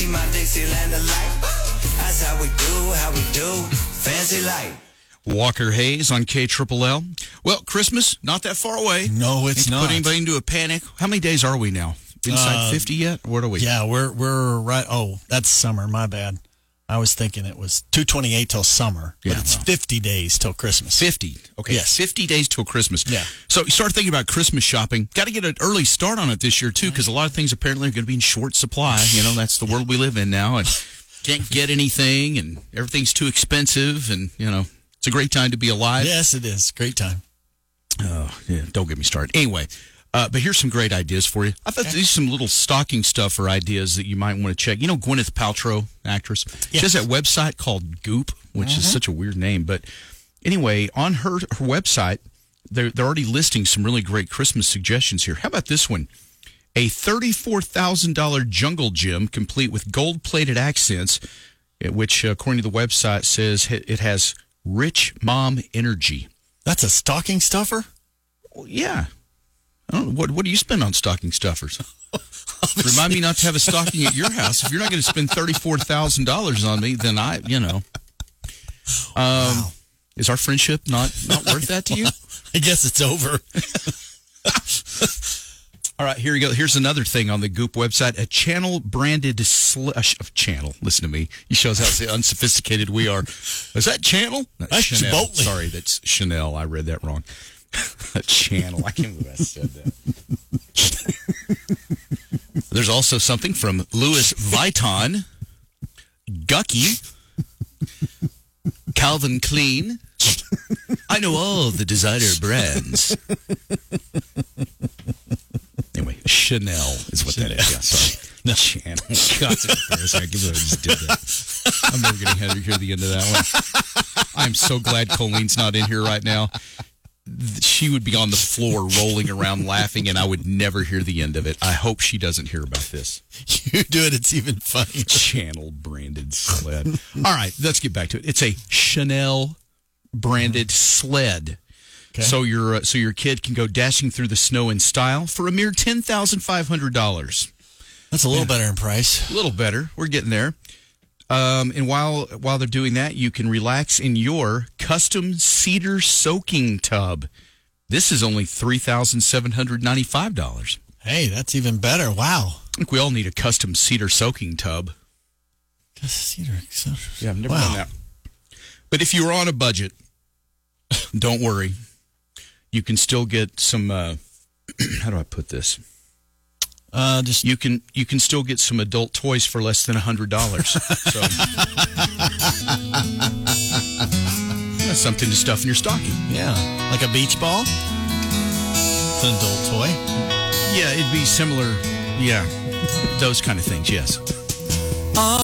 She my Dixieland delight. That's how we do, how we do. Fancy light. Walker Hayes on K Triple L. Well, Christmas not that far away. No, it's Ain't not. Put anybody into a panic. How many days are we now? Inside Uh, fifty yet? What are we? Yeah, we're we're right. Oh, that's summer. My bad. I was thinking it was 228 till summer, but Yeah. it's 50 days till Christmas. Fifty. Okay. Yes. Fifty days till Christmas. Yeah. So you start thinking about Christmas shopping. Got to get an early start on it this year too, because a lot of things apparently are going to be in short supply. You know, that's the world we live in now, and can't get anything, and everything's too expensive, and you know, it's a great time to be alive. Yes, it is. Great time. Oh, yeah. Don't get me started. Anyway, uh, but here's some great ideas for you. I thought these are some little stocking stuffer ideas that you might want to check. You know, Gwyneth Paltrow, actress, she has that website called Goop, which is such a weird name. But anyway, on her, her website, they're, they're already listing some really great Christmas suggestions here. How about this one? A $34,000 jungle gym complete with gold plated accents, eh, which, according to the website, says it has rich mom energy. That's a stocking stuffer. Well, yeah. I don't know. What, what do you spend on stocking stuffers? Remind me not to have a stocking at your house. If you're not going to spend $34,000 on me, then I, you know. Um, Is our friendship not, not worth that to you? I guess it's over. All right, here we go. Here's another thing on the Goop website. A channel branded slush of channel. Listen to me. He shows how unsophisticated we are. Is that channel? That's Chanel. Chipotle. Sorry, that's Chanel. I read that wrong. a channel. I can't believe I said that. There's also something from Louis Vuitton, Gucci, Calvin Klein. I know all the designer brands. Anyway, Chanel is what that is. Yeah, sorry. No. Channel. God. I can't I just did that. I'm never going to hear the end of that one. I'm so glad Colleen's not in here right now. She would be on the floor rolling around laughing, and I would never hear the end of it. I hope she doesn't hear about this You do it. It's even funny. channel branded sled. All right, let's get back to it. It's a Chanel branded sled. Okay. So your uh, so your kid can go dashing through the snow in style for a mere ten thousand five hundred dollars. That's a little better in price. A little better. We're getting there. Um, and while while they're doing that, you can relax in your custom cedar soaking tub. This is only three thousand seven hundred ninety five dollars. Hey, that's even better. Wow. I think we all need a custom cedar soaking tub. Cedar. Yeah, I've never Wow. done that. But if you're on a budget, don't worry. You can still get some. Uh, how do I put this? Uh, just You can you can still get some adult toys for less than a hundred dollars. So that's something to stuff in your stocking. yeah, like a beach ball. It's an adult toy. Yeah, it'd be similar. Yeah, those kind of things. Yes.